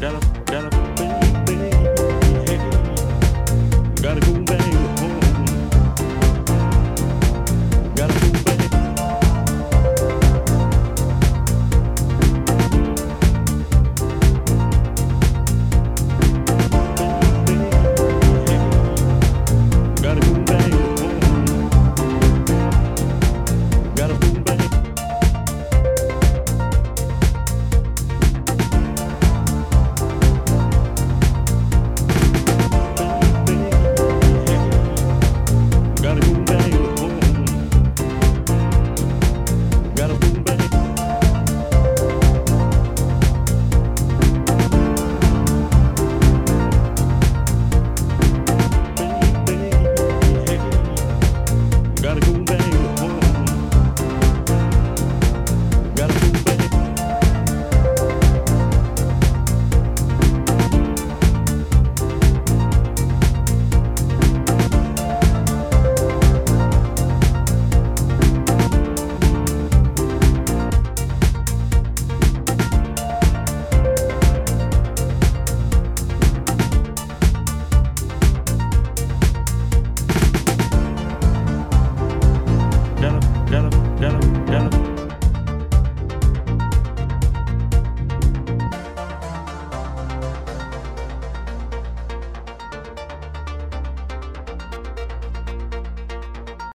gotta, Gotta go back Gotta, gotta,